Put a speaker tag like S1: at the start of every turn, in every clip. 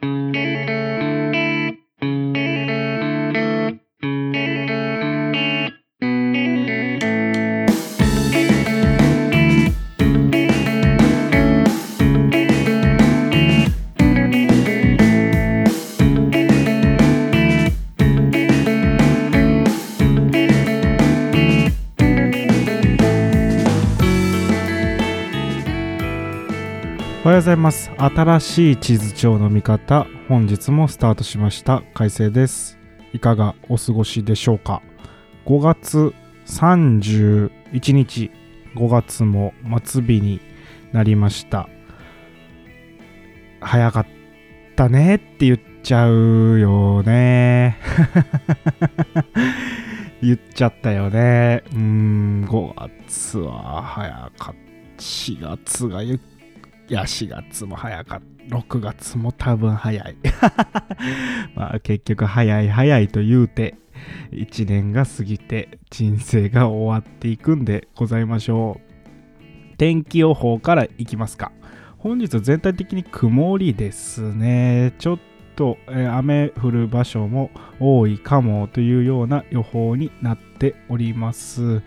S1: Mm-hmm. おはようございます。新しい地図帳の見方本日もスタートしました。海星です。いかがお過ごしでしょうか。5月31日5月も末日になりました。早かったねって言っちゃうよね。言っちゃったよね。うん5月は早かった。4月がゆっいや、4月も早かった。6月も多分早い。まあ結局早い早いと言うて、1年が過ぎて人生が終わっていくんでございましょう。天気予報からいきますか。本日全体的に曇りですね。ちょっと、え雨降る場所も多いかもというような予報になっております。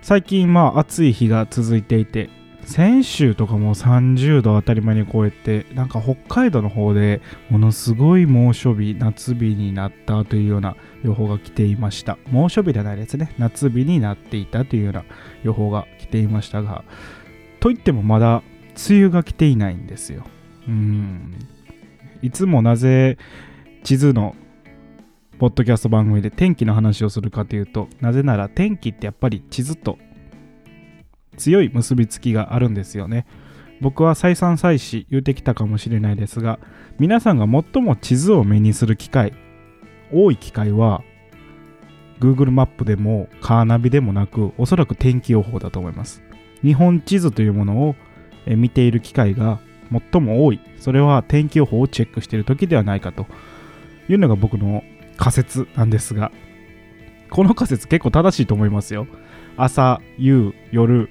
S1: 最近まあ暑い日が続いていて先週とかも30度当たり前に超えてなんか北海道の方でものすごい猛暑日夏日になったというような予報が来ていました。猛暑日ではないですね。夏日になっていたというような予報が来ていましたがといってもまだ梅雨が来ていないんですよ。うん。いつもなぜ地図のポッドキャスト番組で天気の話をするかというとなぜなら天気ってやっぱり地図と強い結びつきがあるんですよね。僕は再三再四言うてきたかもしれないですが、皆さんが最も地図を目にする機会、多い機会は、Google マップでもカーナビでもなく、おそらく天気予報だと思います。日本地図というものを見ている機会が最も多い。それは天気予報をチェックしている時ではないかというのが僕の仮説なんですが、この仮説結構正しいと思いますよ。朝、夕、夜、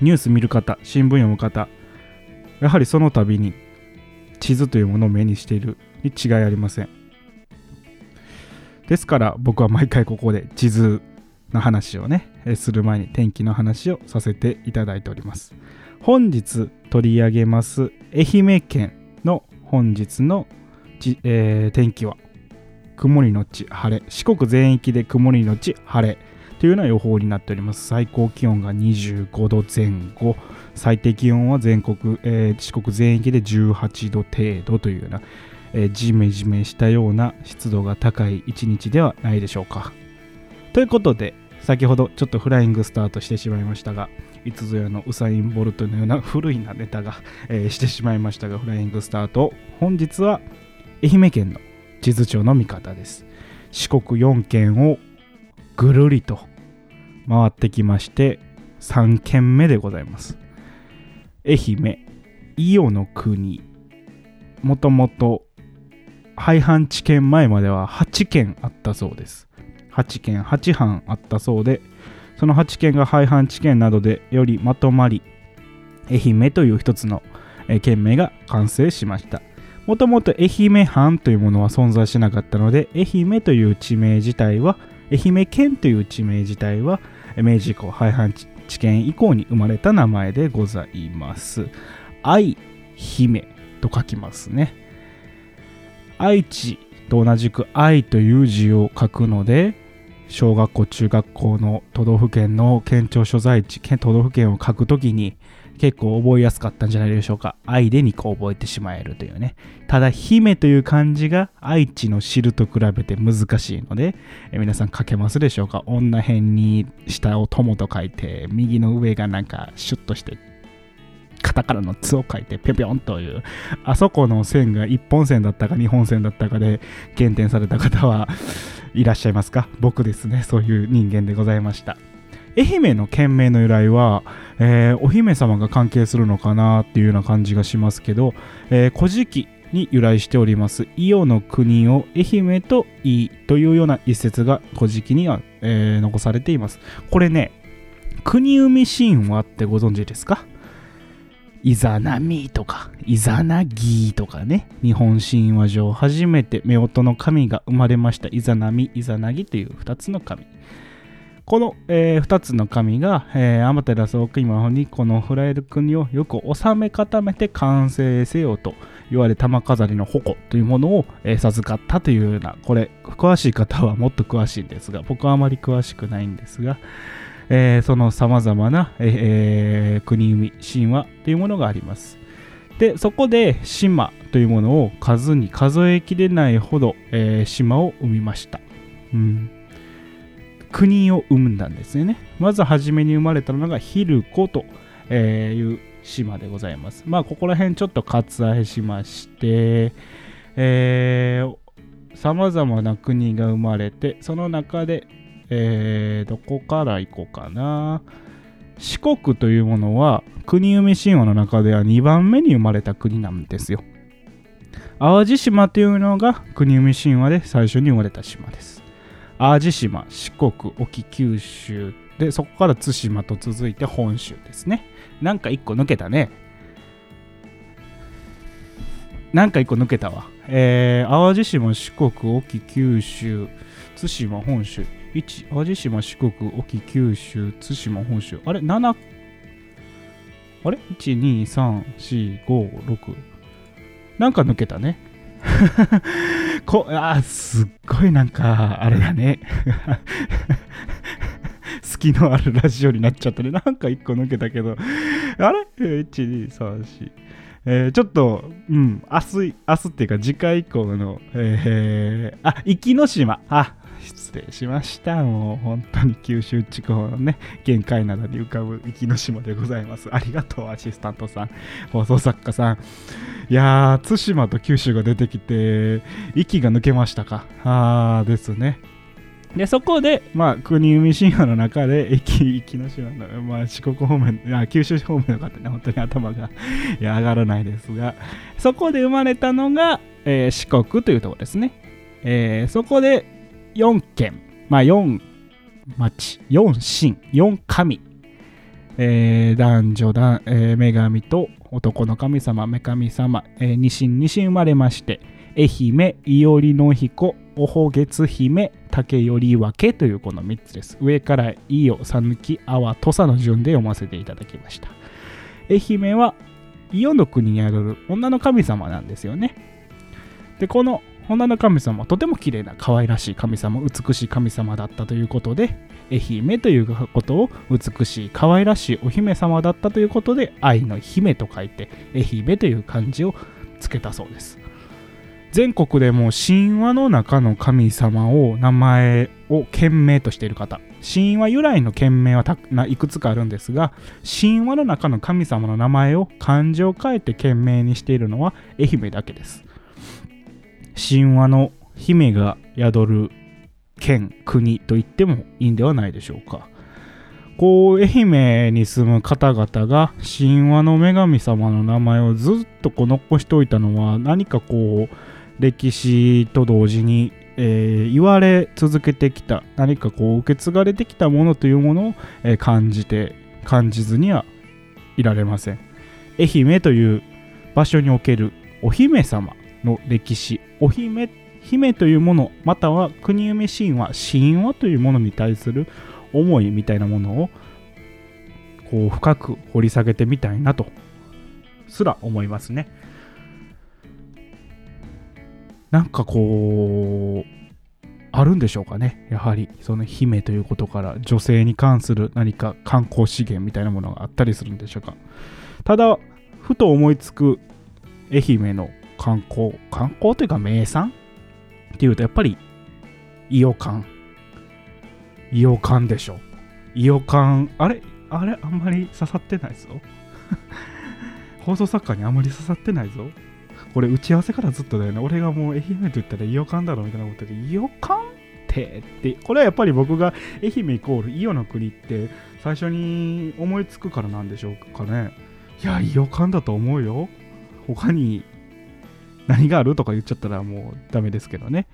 S1: ニュース見る方、新聞読む方、やはりその度に地図というものを目にしているに違いありません。ですから僕は毎回ここで地図の話をね、する前に天気の話をさせていただいております。本日取り上げます愛媛県の本日のえー、天気は曇りのち晴れ四国全域で曇りのち晴れというような予報になっております。最高気温が25度前後、最低気温は全国、えー、四国全域で18度程度というような、えー、ジメジメしたような湿度が高い一日ではないでしょうか。ということで、先ほどちょっとフライングスタートしてしまいましたが、いつぞやのウサイン・ボルトのような古いなネタが、えー、してしまいましたが、フライングスタート。本日は愛媛県の地図帳の見方です。四国4県をぐるりと回ってきまして3軒目でございます。愛媛伊予の国。もともと廃藩置県前までは8軒あったそうです。8軒8藩あったそうでその8軒が廃藩置県などでよりまとまり愛媛という一つの県名が完成しました。もともと愛媛藩というものは存在しなかったので愛媛という地名自体は愛媛県という地名自体は明治以降廃藩置県以降に生まれた名前でございます。愛姫と書きますね。愛知と同じく愛という字を書くので、小学校、中学校の都道府県の県庁所在地県、都道府県を書くときに、結構覚えやすかったんじゃないでしょうか。愛で2個覚えてしまえるというね。ただ、姫という漢字が愛知の知ると比べて難しいので、え皆さん書けますでしょうか？女辺に下を友と書いて、右の上がなんかシュッとして、カタカナの「つ」を書いてぴょぴょんという。あそこの線が1本線だったか2本線だったかで減点された方はいらっしゃいますか？僕ですね。そういう人間でございました。愛媛の県名の由来は、えー、お姫様が関係するのかなっていうような感じがしますけど、えー、古事記に由来しております伊予の国を愛媛といいというような一節が古事記には、えー、残されていますこれね国生み神話ってご存知ですか？イザナミとか、イザナギとかね、日本神話上初めて夫婦の神が生まれました。イザナミ、イザナギという2つの神。この、えー、2つの神が、えー、アマテラス奥今にこのフラエル国をよく収め固めて完成せよと言われ玉飾りの矛というものを、えー、授かったというような、これ、詳しい方はもっと詳しいんですが、僕はあまり詳しくないんですが、えー、そのさまざまな、えー、国生み神話というものがあります。でそこで島というものを数に数えきれないほど、えー、島を生みました、うん、国を生んだんですよねまず初めに生まれたのがヒルコという島でございますまあここら辺ちょっと割愛しましてさまざまな国が生まれてその中でえー、どこから行こうかな。四国というものは国生み神話の中では2番目に生まれた国なんですよ。淡路島というのが国生み神話で最初に生まれた島です。淡路島、四国、沖九州で、そこから対馬と続いて本州ですね。なんか1個抜けたね。なんか1個抜けたわ。えー、淡路島、四国、沖九州、対馬、本州。1、淡路島、四国、沖、九州、対馬、本州。あれ ?7、あれ ?1、2、3、4、5、6。なんか抜けたね。こあすっごいなんか、あれだね。隙のあるラジオになっちゃったね。なんか1個抜けたけど。あれ ?1、2、3、4。えー、ちょっと、うん、明日、明日っていうか次回以降の、えー、あ、壱岐島。あ、失礼しました。もう本当に九州地方のね、限界などに浮かぶ壱岐の島でございます。ありがとう、アシスタントさん、放送作家さん。いやー、対馬と九州が出てきて、息が抜けましたか。あーですね。で、そこで、まあ、国生み神話の中で、駅、きの島の、まあ、四国方面、あ九州方面の方ね、本当に頭がいや上がらないですが、そこで生まれたのが、えー、四国というところですね。えー、そこで、4県、まあ、4町、4神、4神、えー、男女だ、えー、女神と男の神様、女神様、えー、二神。二神生まれまして、愛媛、伊織の彦、おほげつ姫、竹より分けというこの3つです。上から伊予、讃岐、阿波、土佐の順で読ませていただきました。愛媛は伊予の国にある女の神様なんですよね。で、この女の神様はとても綺麗な可愛らしい神様美しい神様だったということで愛媛ということを美しい可愛らしいお姫様だったということで愛の姫と書いて愛媛という漢字をつけたそうです。全国でも神話の中の神様を名前を県名としている方。神話由来の県名はいくつかあるんですが神話の中の神様の名前を漢字を変えて県名にしているのは愛媛だけです。神話の姫が宿る県国と言ってもいいんではないでしょうか。こう愛媛に住む方々が神話の女神様の名前をずっとこう残しておいたのは何かこう歴史と同時に、えー、言われ続けてきた何かこう受け継がれてきたものというものを、えー、感じて感じずにはいられません。愛媛という場所におけるお姫様。の歴史お姫姫というものまたは国夢神話神話というものに対する思いみたいなものをこう深く掘り下げてみたいなとすら思いますね。なんかこうあるんでしょうかね。やはりその姫ということから女性に関する何か観光資源みたいなものがあったりするんでしょうか。ただふと思いつく愛媛の観光、観光というか名産？っていうとやっぱり、伊予館。伊予館でしょ。伊予館、あれ？あれ？あんまり刺さってないぞ。放送作家にあんまり刺さってないぞ。これ打ち合わせからずっとだよね。俺がもう愛媛と言ったら伊予館だろみたいなことで、伊予館って？って、これはやっぱり僕が愛媛イコール伊予の国って最初に思いつくからなんでしょうかね。いや、伊予館だと思うよ。他に何があるとか言っちゃったらもうダメですけどね。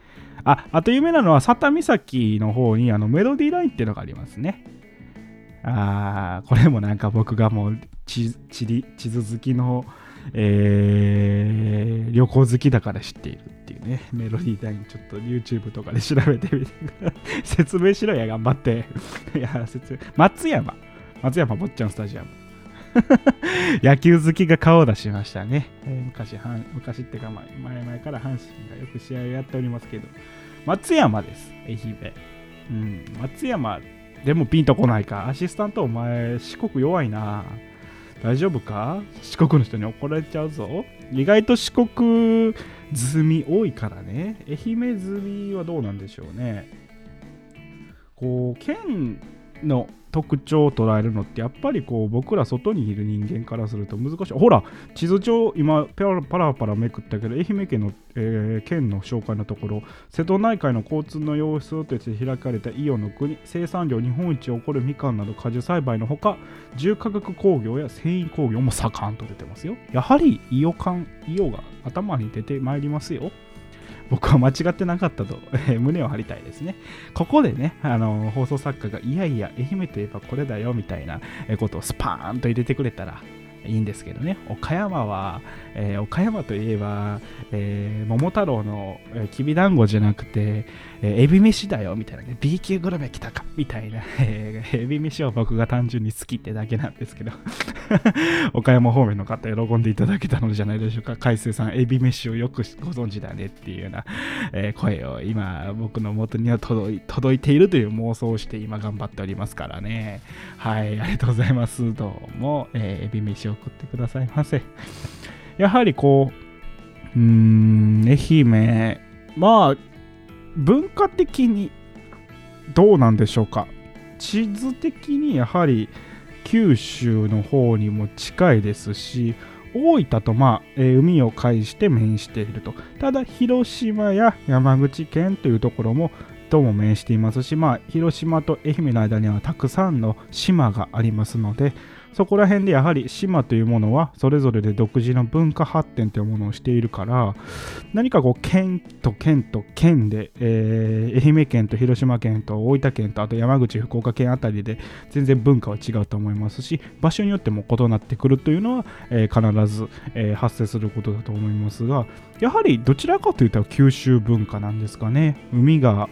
S1: あ、あと有名なのは佐多岬の方にあのメロディーラインっていうのがありますね。あー、これもなんか僕がもう地地図好きの、えー、旅行好きだから知っているっていうね、メロディーラインちょっと YouTube とかで調べてみて説明しろや、頑張って。いや、説明。松山。松山坊ちゃんスタジアム。野球好きが顔を出しましたね。えー、昔昔ってか、前々から阪神がよく試合をやっておりますけど、松山です、愛媛。うん、松山、でもピンとこないか。アシスタントお前、四国弱いな。大丈夫か？四国の人に怒られちゃうぞ。意外と四国済み多いからね。愛媛済みはどうなんでしょうね。こう、県の特徴を捉えるのってやっぱりこう僕ら外にいる人間からすると難しい。ほら、地図上今パラパラパラめくったけど愛媛県の、えー、県の紹介のところ瀬戸内海の交通の様子として開かれた伊予の国生産量日本一を誇るみかんなど果樹栽培のほか重化学工業や繊維工業も盛んと出てますよ。やはり伊予間伊予が頭に出てまいりますよ。僕は間違ってなかったと、えー、胸を張りたいですね。ここでね、あのー、放送作家が、いやいや、愛媛といえばこれだよみたいなことをスパーンと入れてくれたら、いいんですけどね。岡山は、えー、岡山といえば、えー、桃太郎の、え、きびだんごじゃなくて、えー、エビ飯だよみたいな、ね、B 級グルメ来たかみたいな、えー、エビ飯を僕が単純に好きってだけなんですけど。岡山方面の方喜んでいただけたのじゃないでしょうか。海星さんエビ飯をよくご存知だねっていうような、えー、声を今僕の元には届い届いているという妄想をして今頑張っておりますからね。はいありがとうございます。どうも、えー、エビ飯を送ってくださいませ。やはりこう、うーん、愛媛、まあ、文化的にどうなんでしょうか。地図的にやはり九州の方にも近いですし、大分と、まあえー、海を介して面していると。ただ、広島や山口県というところもとも面していますし、まあ、広島と愛媛の間にはたくさんの島がありますので、そこら辺でやはり島というものはそれぞれで独自の文化発展というものをしているから何かこう県と県と県で、えー、愛媛県と広島県と大分県とあと山口福岡県あたりで全然文化は違うと思いますし場所によっても異なってくるというのは、えー、必ず、えー、発生することだと思いますがやはりどちらかというと九州文化なんですかね。海が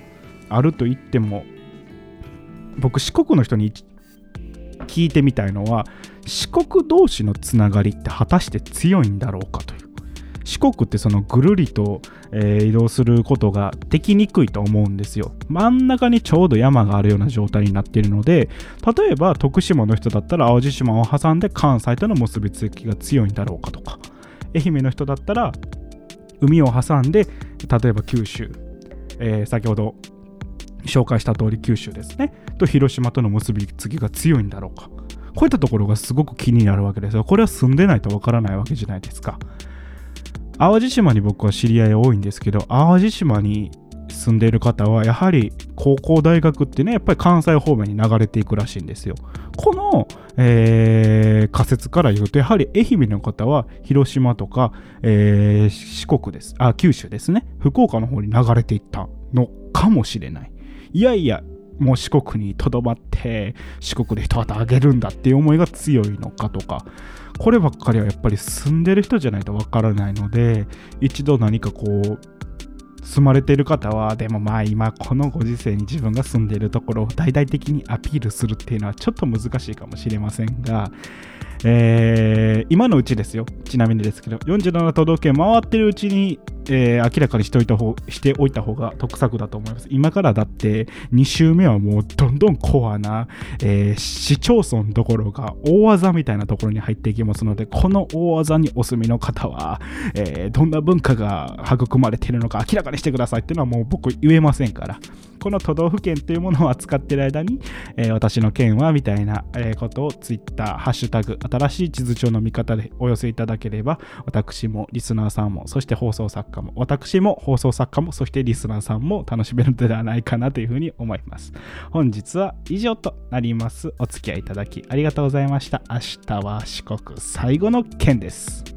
S1: あると言っても僕四国の人に聞いてみたいのは四国同士のつながりって果たして強いんだろうかという。四国ってそのぐるりと、えー、移動することができにくいと思うんですよ。真ん中にちょうど山があるような状態になっているので例えば徳島の人だったら淡路島を挟んで関西との結びつきが強いんだろうかとか愛媛の人だったら海を挟んで例えば九州、えー、先ほど紹介した通り九州ですね。と広島との結びつきが強いんだろうか。こういったところがすごく気になるわけですよ。これは住んでないとわからないわけじゃないですか。淡路島に僕は知り合い多いんですけど淡路島に住んでいる方はやはり高校大学ってねやっぱり関西方面に流れていくらしいんですよ。この、えー、仮説から言うとやはり愛媛の方は広島とか、えー、四国です。あ九州ですね。福岡の方に流れていったのかもしれない。いやいやもう四国にとどまって四国で一旗あげるんだっていう思いが強いのかとかこればっかりはやっぱり住んでる人じゃないとわからないので一度何かこう住まれてる方はでもまあ今このご時世に自分が住んでいるところを大々的にアピールするっていうのはちょっと難しいかもしれませんがえー、今のうちですよ。ちなみにですけど、47都道府県回ってるうちに、えー、明らかにしておいた方しておいた方が得策だと思います。今からだって2週目はもうどんどんコアな、えー、市町村どころか大技みたいなところに入っていきますので、この大技にお住みの方は、え、どんな文化が育まれているのか明らかにしてくださいっていうのはもう僕言えませんから。この都道府県というものを扱っている間に、え、私の県はみたいな、ことを Twitter、ハッシュタグ、新しい地図帳の見方でお寄せいただければ、私もリスナーさんも、そして放送作家も、私も放送作家も、そしてリスナーさんも楽しめるのではないかなというふうに思います。本日は以上となります。お付き合いいただきありがとうございました。明日は四国最後の県です。